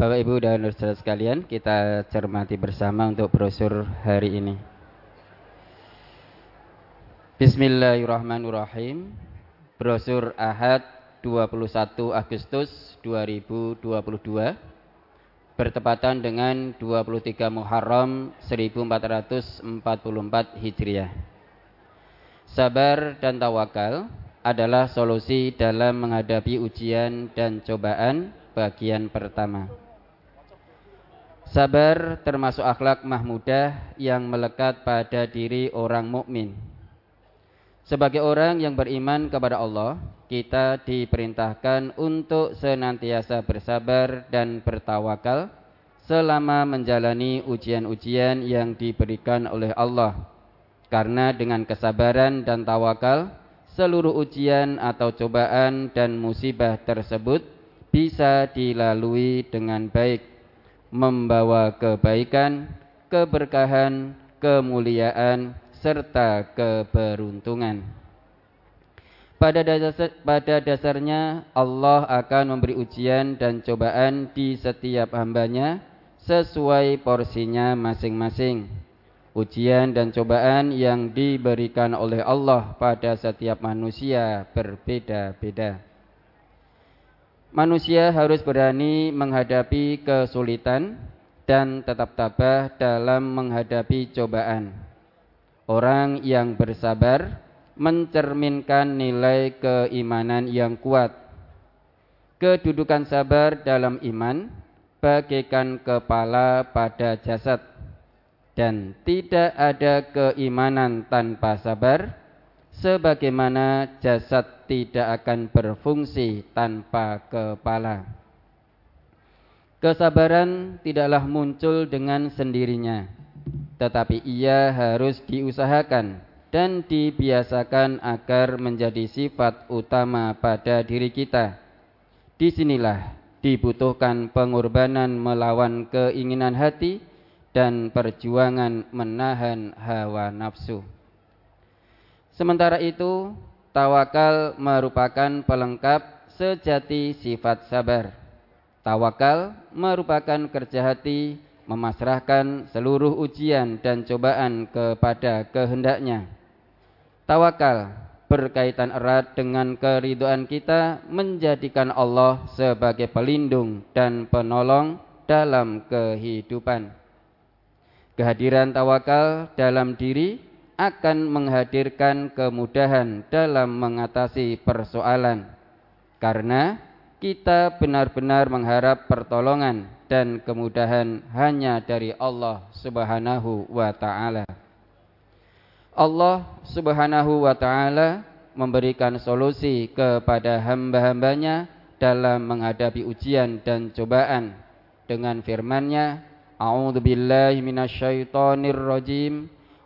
Bapak Ibu dan saudara sekalian, kita cermati bersama untuk brosur hari ini. Bismillahirrahmanirrahim. Brosur Ahad 21 Agustus 2022 bertepatan dengan 23 Muharram 1444 Hijriah. Sabar dan tawakal adalah solusi dalam menghadapi ujian dan cobaan bagian pertama. Sabar termasuk akhlak mahmudah yang melekat pada diri orang mukmin. Sebagai orang yang beriman kepada Allah, kita diperintahkan untuk senantiasa bersabar dan bertawakal selama menjalani ujian-ujian yang diberikan oleh Allah. Karena dengan kesabaran dan tawakal, seluruh ujian atau cobaan dan musibah tersebut bisa dilalui dengan baik, membawa kebaikan, keberkahan, kemuliaan, serta keberuntungan. Pada, dasar, pada dasarnya Allah akan memberi ujian dan cobaan di setiap hambanya sesuai porsinya masing-masing Ujian dan cobaan yang diberikan oleh Allah pada setiap manusia berbeda-beda. Manusia harus berani menghadapi kesulitan dan tetap tabah dalam menghadapi cobaan. Orang yang bersabar mencerminkan nilai keimanan yang kuat. Kedudukan sabar dalam iman bagaikan kepala pada jasad dan tidak ada keimanan tanpa sabar sebagaimana jasad tidak akan berfungsi tanpa kepala. Kesabaran tidaklah muncul dengan sendirinya, tetapi ia harus diusahakan dan dibiasakan agar menjadi sifat utama pada diri kita. Di sinilah dibutuhkan pengorbanan melawan keinginan hati dan perjuangan menahan hawa nafsu. Sementara itu, tawakal merupakan pelengkap sejati sifat sabar. Tawakal merupakan kerja hati memasrahkan seluruh ujian dan cobaan kepada kehendaknya. Tawakal berkaitan erat dengan keriduan kita menjadikan Allah sebagai pelindung dan penolong dalam kehidupan. Kehadiran tawakal dalam diri akan menghadirkan kemudahan dalam mengatasi persoalan, karena kita benar-benar mengharap pertolongan dan kemudahan hanya dari Allah Subhanahu wa Ta'ala. Allah Subhanahu wa Ta'ala memberikan solusi kepada hamba-hambanya dalam menghadapi ujian dan cobaan dengan firman-Nya, "A'udzubillahi minasyaitonirrajim." rajim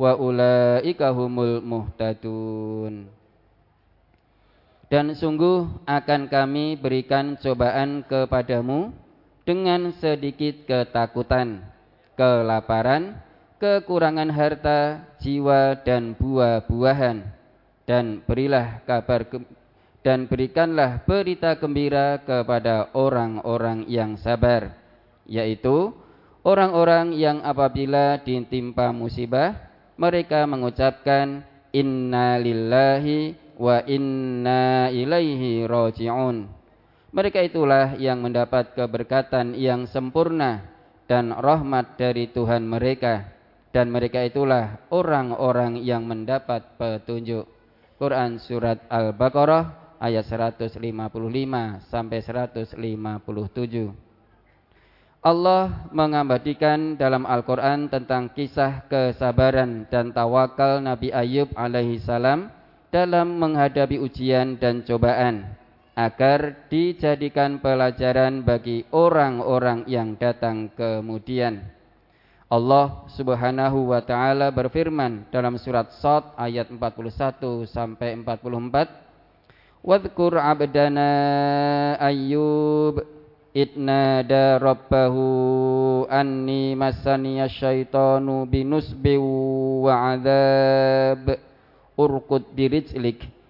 wa ulaika humul muhtadun. Dan sungguh akan kami berikan cobaan kepadamu dengan sedikit ketakutan, kelaparan, kekurangan harta, jiwa dan buah-buahan. Dan berilah kabar dan berikanlah berita gembira kepada orang-orang yang sabar yaitu orang-orang yang apabila ditimpa musibah mereka mengucapkan inna lillahi wa inna ilaihi raji'un. Mereka itulah yang mendapat keberkatan yang sempurna dan rahmat dari Tuhan mereka dan mereka itulah orang-orang yang mendapat petunjuk. Quran surat Al-Baqarah ayat 155 sampai 157. Allah mengabadikan dalam Al-Quran tentang kisah kesabaran dan tawakal Nabi Ayub alaihi salam dalam menghadapi ujian dan cobaan. agar dijadikan pelajaran bagi orang-orang yang datang kemudian. Allah Subhanahu wa taala berfirman dalam surat Sad ayat 41 sampai 44 Wadhkur abdana Ayyub idnada rabbahu anni masaniya syaitanu binusbi wa adab urqud dirijlik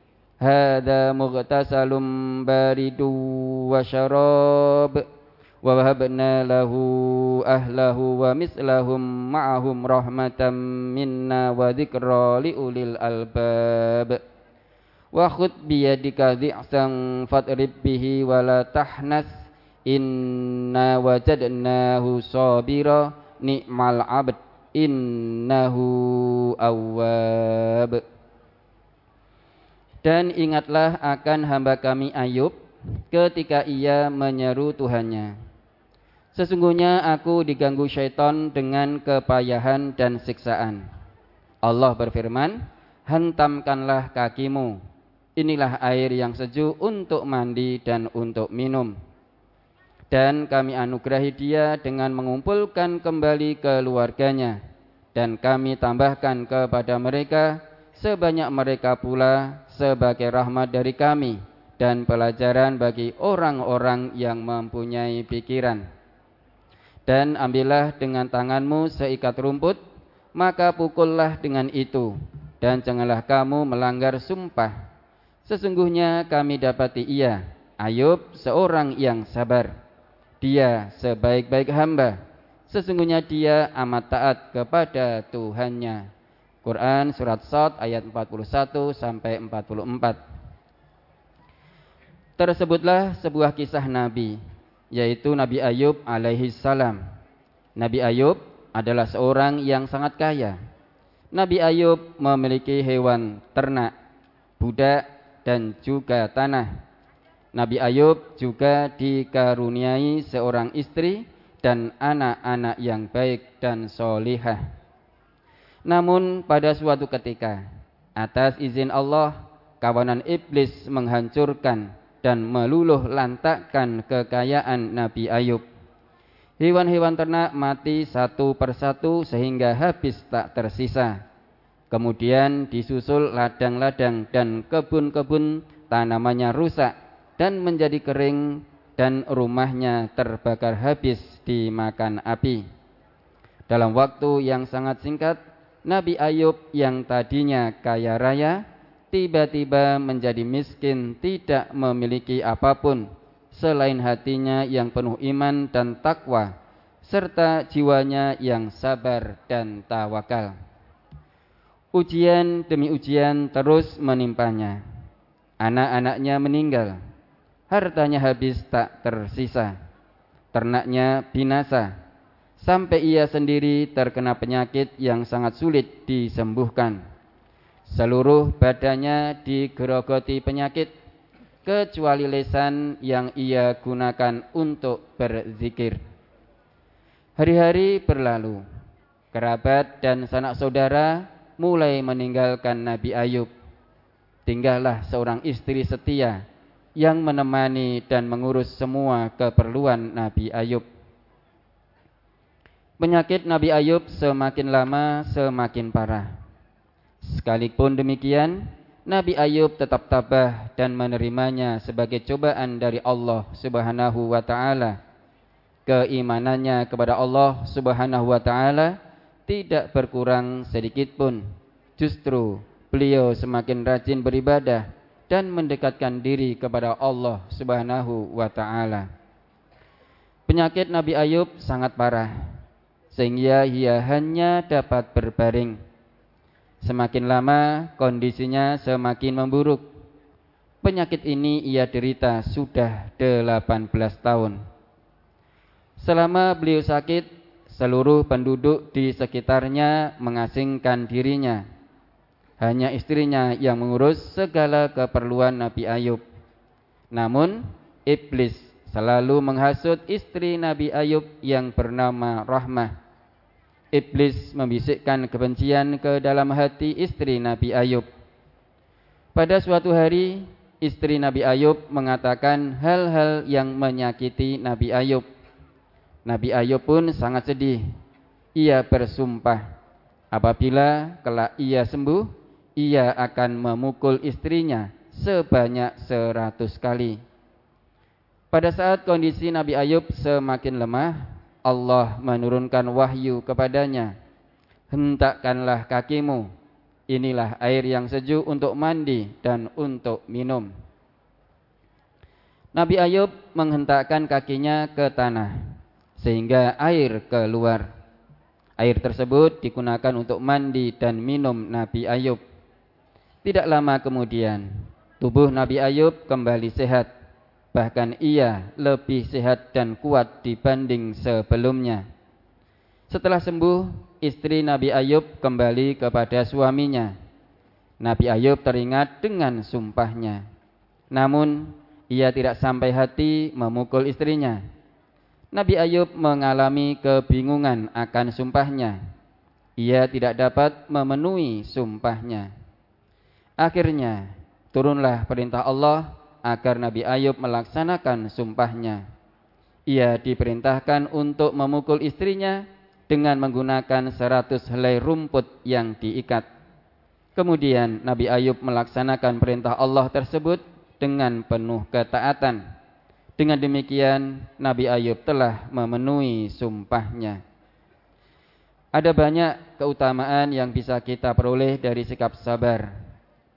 هذا مغتسل بارد وشراب. ووهبنا له أهله ومثلهم معهم رحمة منا وذكرى لأولي الألباب. وخذ بيدك ذعسا فاضرب به ولا تحنث. Inna wajadnahu sabira ni'mal abd innahu awwab. Dan ingatlah akan hamba kami Ayub ketika ia menyeru Tuhannya. Sesungguhnya aku diganggu syaitan dengan kepayahan dan siksaan. Allah berfirman, hentamkanlah kakimu. Inilah air yang sejuk untuk mandi dan untuk minum dan kami anugerahi dia dengan mengumpulkan kembali keluarganya. Dan kami tambahkan kepada mereka sebanyak mereka pula sebagai rahmat dari kami dan pelajaran bagi orang-orang yang mempunyai pikiran. Dan ambillah dengan tanganmu seikat rumput, maka pukullah dengan itu, dan janganlah kamu melanggar sumpah. Sesungguhnya kami dapati ia, Ayub, seorang yang sabar. Dia sebaik-baik hamba. Sesungguhnya dia amat taat kepada Tuhannya. Quran surat Sot ayat 41 sampai 44. Tersebutlah sebuah kisah Nabi, yaitu Nabi Ayub alaihi salam. Nabi Ayub adalah seorang yang sangat kaya. Nabi Ayub memiliki hewan ternak, budak, dan juga tanah. Nabi Ayub juga dikaruniai seorang istri dan anak-anak yang baik dan solihah. Namun pada suatu ketika, atas izin Allah, kawanan iblis menghancurkan dan meluluh lantakkan kekayaan Nabi Ayub. Hewan-hewan ternak mati satu persatu sehingga habis tak tersisa. Kemudian disusul ladang-ladang dan kebun-kebun tanamannya rusak dan menjadi kering dan rumahnya terbakar habis dimakan api. Dalam waktu yang sangat singkat, Nabi Ayub yang tadinya kaya raya tiba-tiba menjadi miskin, tidak memiliki apa pun selain hatinya yang penuh iman dan takwa serta jiwanya yang sabar dan tawakal. Ujian demi ujian terus menimpanya. Anak-anaknya meninggal, hartanya habis tak tersisa, ternaknya binasa, sampai ia sendiri terkena penyakit yang sangat sulit disembuhkan. Seluruh badannya digerogoti penyakit, kecuali lesan yang ia gunakan untuk berzikir. Hari-hari berlalu, kerabat dan sanak saudara mulai meninggalkan Nabi Ayub. Tinggallah seorang istri setia yang menemani dan mengurus semua keperluan Nabi Ayub Penyakit Nabi Ayub semakin lama semakin parah. Sekalipun demikian, Nabi Ayub tetap tabah dan menerimanya sebagai cobaan dari Allah Subhanahu wa taala. Keimanannya kepada Allah Subhanahu wa taala tidak berkurang sedikit pun. Justru beliau semakin rajin beribadah dan mendekatkan diri kepada Allah Subhanahu wa taala. Penyakit Nabi Ayub sangat parah sehingga ia hanya dapat berbaring. Semakin lama kondisinya semakin memburuk. Penyakit ini ia derita sudah 18 tahun. Selama beliau sakit, seluruh penduduk di sekitarnya mengasingkan dirinya. Hanya istrinya yang mengurus segala keperluan Nabi Ayub. Namun, iblis selalu menghasut istri Nabi Ayub yang bernama Rahmah. Iblis membisikkan kebencian ke dalam hati istri Nabi Ayub. Pada suatu hari, istri Nabi Ayub mengatakan hal-hal yang menyakiti Nabi Ayub. Nabi Ayub pun sangat sedih. Ia bersumpah apabila kelak ia sembuh, ia akan memukul istrinya sebanyak seratus kali. Pada saat kondisi Nabi Ayub semakin lemah, Allah menurunkan wahyu kepadanya. Hentakkanlah kakimu, inilah air yang sejuk untuk mandi dan untuk minum. Nabi Ayub menghentakkan kakinya ke tanah, sehingga air keluar. Air tersebut digunakan untuk mandi dan minum Nabi Ayub. Tidak lama kemudian, tubuh Nabi Ayub kembali sehat bahkan ia lebih sehat dan kuat dibanding sebelumnya. Setelah sembuh, istri Nabi Ayub kembali kepada suaminya. Nabi Ayub teringat dengan sumpahnya. Namun, ia tidak sampai hati memukul istrinya. Nabi Ayub mengalami kebingungan akan sumpahnya. Ia tidak dapat memenuhi sumpahnya. Akhirnya, turunlah perintah Allah agar Nabi Ayub melaksanakan sumpahnya. Ia diperintahkan untuk memukul istrinya dengan menggunakan seratus helai rumput yang diikat. Kemudian Nabi Ayub melaksanakan perintah Allah tersebut dengan penuh ketaatan. Dengan demikian Nabi Ayub telah memenuhi sumpahnya. Ada banyak keutamaan yang bisa kita peroleh dari sikap sabar.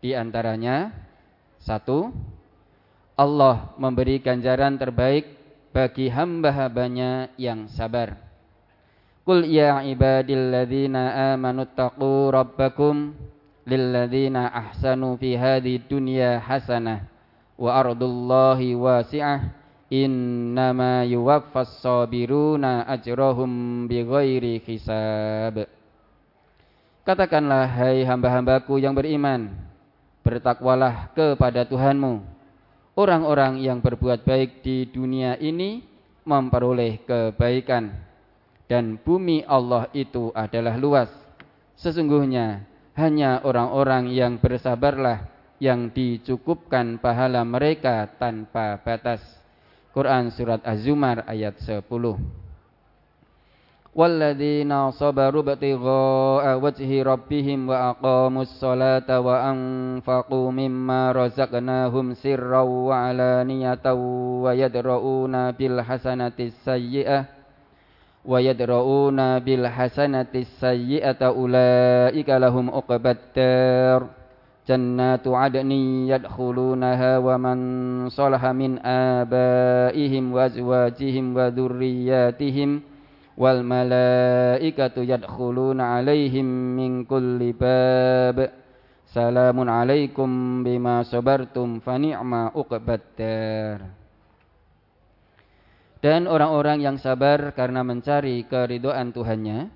Di antaranya, satu, Allah memberi ganjaran terbaik bagi hamba-hambanya yang sabar. Qul ya ibadilladzina amanu taqu rabbakum lilladzina ahsanu fi hadhihi dunya hasanah wa ardullahi wasi'ah innama yuwaffas sabiruna ajrahum bighairi hisab. Katakanlah hai hamba-hambaku yang beriman, bertakwalah kepada Tuhanmu orang-orang yang berbuat baik di dunia ini memperoleh kebaikan dan bumi Allah itu adalah luas. Sesungguhnya hanya orang-orang yang bersabarlah yang dicukupkan pahala mereka tanpa batas. Quran surat Az-Zumar ayat 10. والذين صبروا ابتغاء وجه ربهم وأقاموا الصلاة وأنفقوا مما رزقناهم سرا وعلانية ويدرؤون بالحسنة السيئة ويدرؤون بالحسنة السيئة أولئك لهم عقبى الدار جنات عدن يدخلونها ومن صلح من آبائهم وأزواجهم وذرياتهم wal malaikatu yadkhuluna alaihim min kulli bab. Salamun alaikum bima sabartum fa ni'ma uqbaddar. Dan orang-orang yang sabar karena mencari keridhaan Tuhannya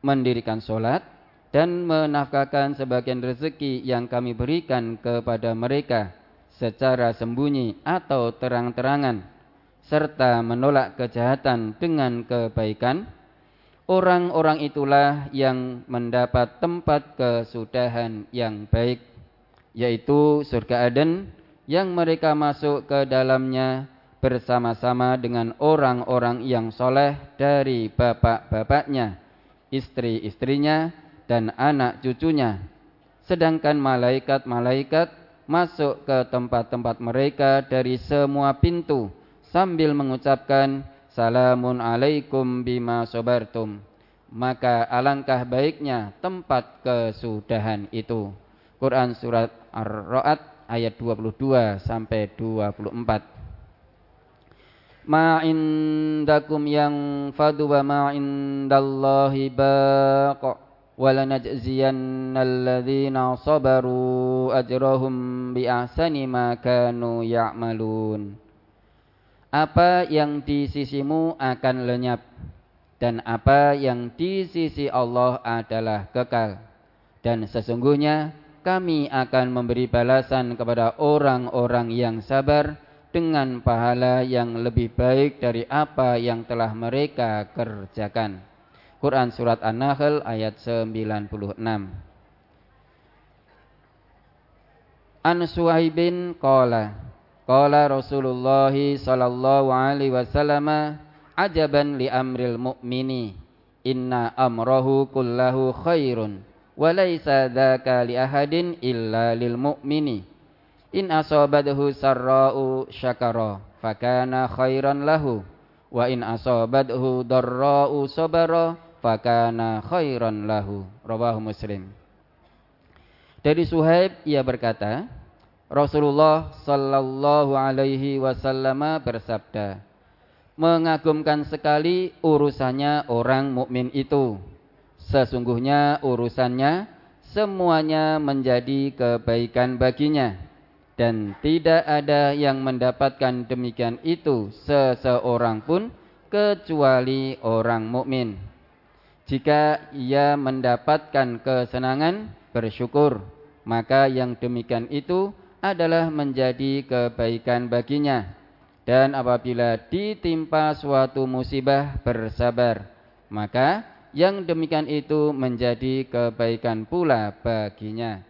mendirikan solat dan menafkahkan sebagian rezeki yang kami berikan kepada mereka secara sembunyi atau terang-terangan serta menolak kejahatan dengan kebaikan, orang-orang itulah yang mendapat tempat kesudahan yang baik, yaitu surga Aden yang mereka masuk ke dalamnya bersama-sama dengan orang-orang yang soleh dari bapak-bapaknya, istri-istrinya, dan anak cucunya. Sedangkan malaikat-malaikat masuk ke tempat-tempat mereka dari semua pintu, sambil mengucapkan salamun alaikum bima sobartum. Maka alangkah baiknya tempat kesudahan itu. Quran surat Ar-Ra'd ayat 22 sampai 24 Ma indakum yang fadu wa ma indallahi baqa walanajziyanna alladhina sabaru ajrahum bi ahsani ma kanu ya'malun apa yang di sisimu akan lenyap dan apa yang di sisi Allah adalah kekal dan sesungguhnya kami akan memberi balasan kepada orang-orang yang sabar dengan pahala yang lebih baik dari apa yang telah mereka kerjakan. Quran surat An-Nahl ayat 96. An Suhaibin qala qala Rasulullah sallallahu alaihi wasallam ajaban li amril mu'mini inna amrahu kullahu khairun wa laisa dzaka li ahadin illa lil mu'mini. In asabathu sarra'u syakara fakana khairan lahu wa in asabathu darra'u sabara fakana khairan lahu. Rawahu muslim. Dari Suhaib ia berkata Rasulullah sallallahu alaihi wasallam bersabda mengagumkan sekali urusannya orang mukmin itu. Sesungguhnya urusannya semuanya menjadi kebaikan baginya dan tidak ada yang mendapatkan demikian itu seseorang pun kecuali orang mukmin. Jika ia mendapatkan kesenangan, bersyukur, maka yang demikian itu adalah menjadi kebaikan baginya dan apabila ditimpa suatu musibah bersabar, maka yang demikian itu menjadi kebaikan pula baginya.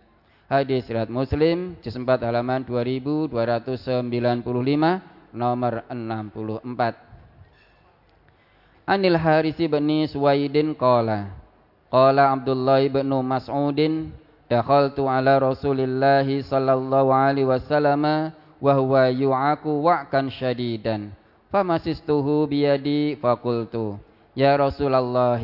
Hadis riwayat Muslim juz 4 halaman 2295 nomor 64. Anil Harisi bin Suwaidin qala Qala Abdullah bin Mas'udin dakhaltu ala Rasulillah sallallahu alaihi wasallam wa huwa yu'aku wa'kan syadidan. Famasistuhu biyadi fakultu ya Rasulullah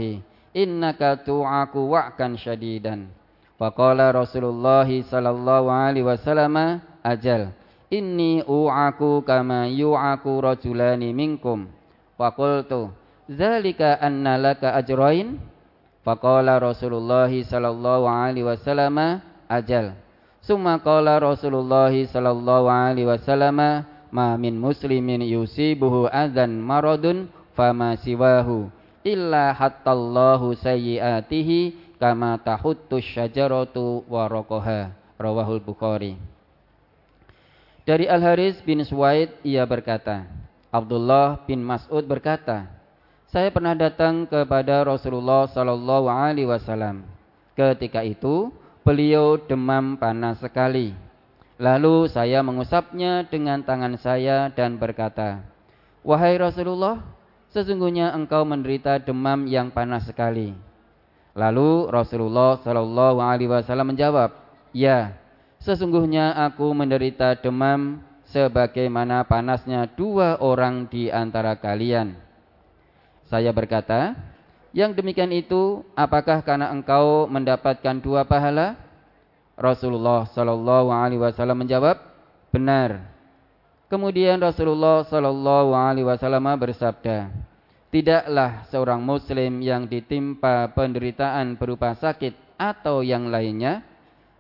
innaka tu'aku wa'kan syadidan. Faqala Rasulullah sallallahu alaihi wasallam ajal inni u'aku kama yu'aku rajulani minkum. Fakultu zalika anna laka ajrain faqala Rasulullah sallallahu alaihi wasallam ajal. Summa qala Rasulullah sallallahu alaihi wasallam ma min muslimin yusibuhu adzan maradun fama siwahu illa hattallahu sayyiatihi kama tahuttu syajaratu waraqaha rawahul bukhari. Dari Al Haris bin Suwaid ia berkata Abdullah bin Mas'ud berkata saya pernah datang kepada Rasulullah sallallahu alaihi wasallam ketika itu Beliau demam panas sekali. Lalu saya mengusapnya dengan tangan saya dan berkata, Wahai Rasulullah, sesungguhnya engkau menderita demam yang panas sekali. Lalu Rasulullah Shallallahu Alaihi Wasallam menjawab, Ya, sesungguhnya aku menderita demam sebagaimana panasnya dua orang di antara kalian. Saya berkata, yang demikian itu apakah karena engkau mendapatkan dua pahala? Rasulullah Shallallahu alaihi wasallam menjawab, "Benar." Kemudian Rasulullah Shallallahu alaihi wasallam bersabda, "Tidaklah seorang muslim yang ditimpa penderitaan berupa sakit atau yang lainnya,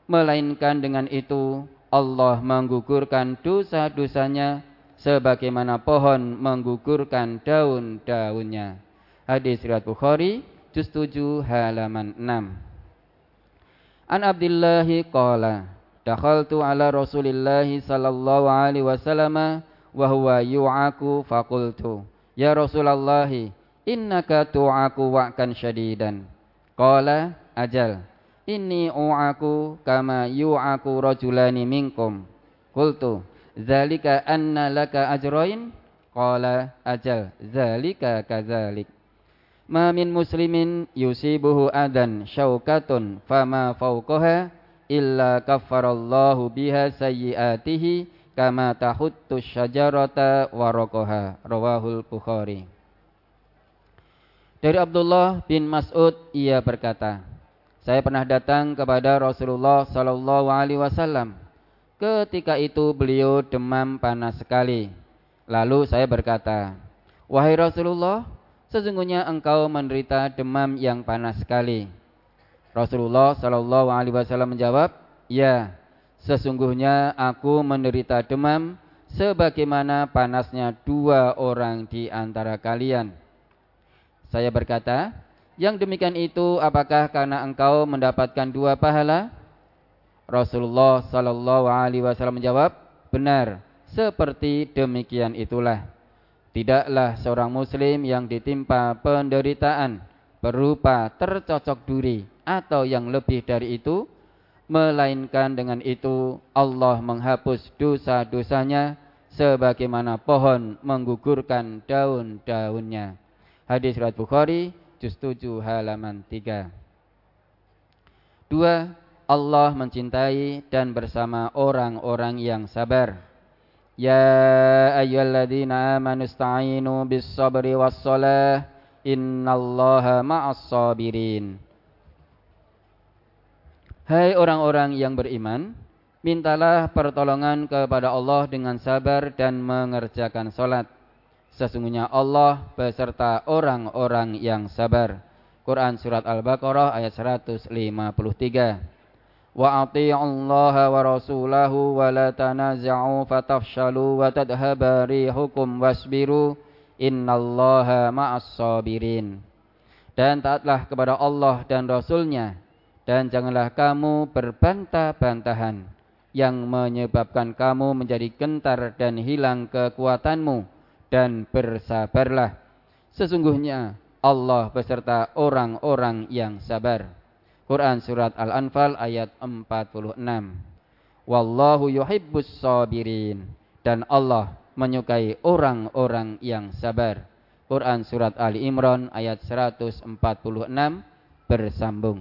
melainkan dengan itu Allah menggugurkan dosa-dosanya sebagaimana pohon menggugurkan daun-daunnya." Hadis riwayat Bukhari juz 7 halaman 6. An Abdullah qala dakhaltu ala Rasulillah sallallahu alaihi wasallam wa huwa yu'aku faqultu ya Rasulullah innaka tu'aku wa'kan syadidan qala ajal inni u'aku kama yu'aku rajulani minkum qultu zalika anna laka ajrain qala ajal zalika kadzalik ma min muslimin yusibuhu adan syaukatun fama fauqaha illa kaffarallahu biha sayyiatihi kama tahuttu syajarata waraqaha rawahul bukhari. Dari Abdullah bin Mas'ud ia berkata saya pernah datang kepada Rasulullah sallallahu alaihi wasallam. Ketika itu beliau demam panas sekali. Lalu saya berkata wahai Rasulullah sesungguhnya engkau menderita demam yang panas sekali. Rasulullah Shallallahu Alaihi Wasallam menjawab, ya, sesungguhnya aku menderita demam sebagaimana panasnya dua orang di antara kalian. Saya berkata, yang demikian itu apakah karena engkau mendapatkan dua pahala? Rasulullah Shallallahu Alaihi Wasallam menjawab, benar, seperti demikian itulah. Tidaklah seorang muslim yang ditimpa penderitaan berupa tercocok duri atau yang lebih dari itu melainkan dengan itu Allah menghapus dosa-dosanya sebagaimana pohon menggugurkan daun-daunnya. Hadis riwayat Bukhari juz 7 halaman 3. Dua, Allah mencintai dan bersama orang-orang yang sabar. Ya ayyuhalladzina amanu ista'inu bis sabri was salah innallaha ma'as sabirin. Hai orang-orang yang beriman, mintalah pertolongan kepada Allah dengan sabar dan mengerjakan salat. Sesungguhnya Allah beserta orang-orang yang sabar. Quran surat Al-Baqarah ayat 153. Rasulahu wa la tanaza'u fatafshalu wa tadhhaba rihukum wasbiru innallaha ma'as sabirin. Dan taatlah kepada Allah dan Rasulnya dan janganlah kamu berbantah-bantahan yang menyebabkan kamu menjadi gentar dan hilang kekuatanmu dan bersabarlah. Sesungguhnya Allah beserta orang-orang yang sabar. Quran Surat Al-Anfal ayat 46 Wallahu yuhibbus sabirin. Dan Allah menyukai orang-orang yang sabar. Quran Surat Ali Imran ayat 146 bersambung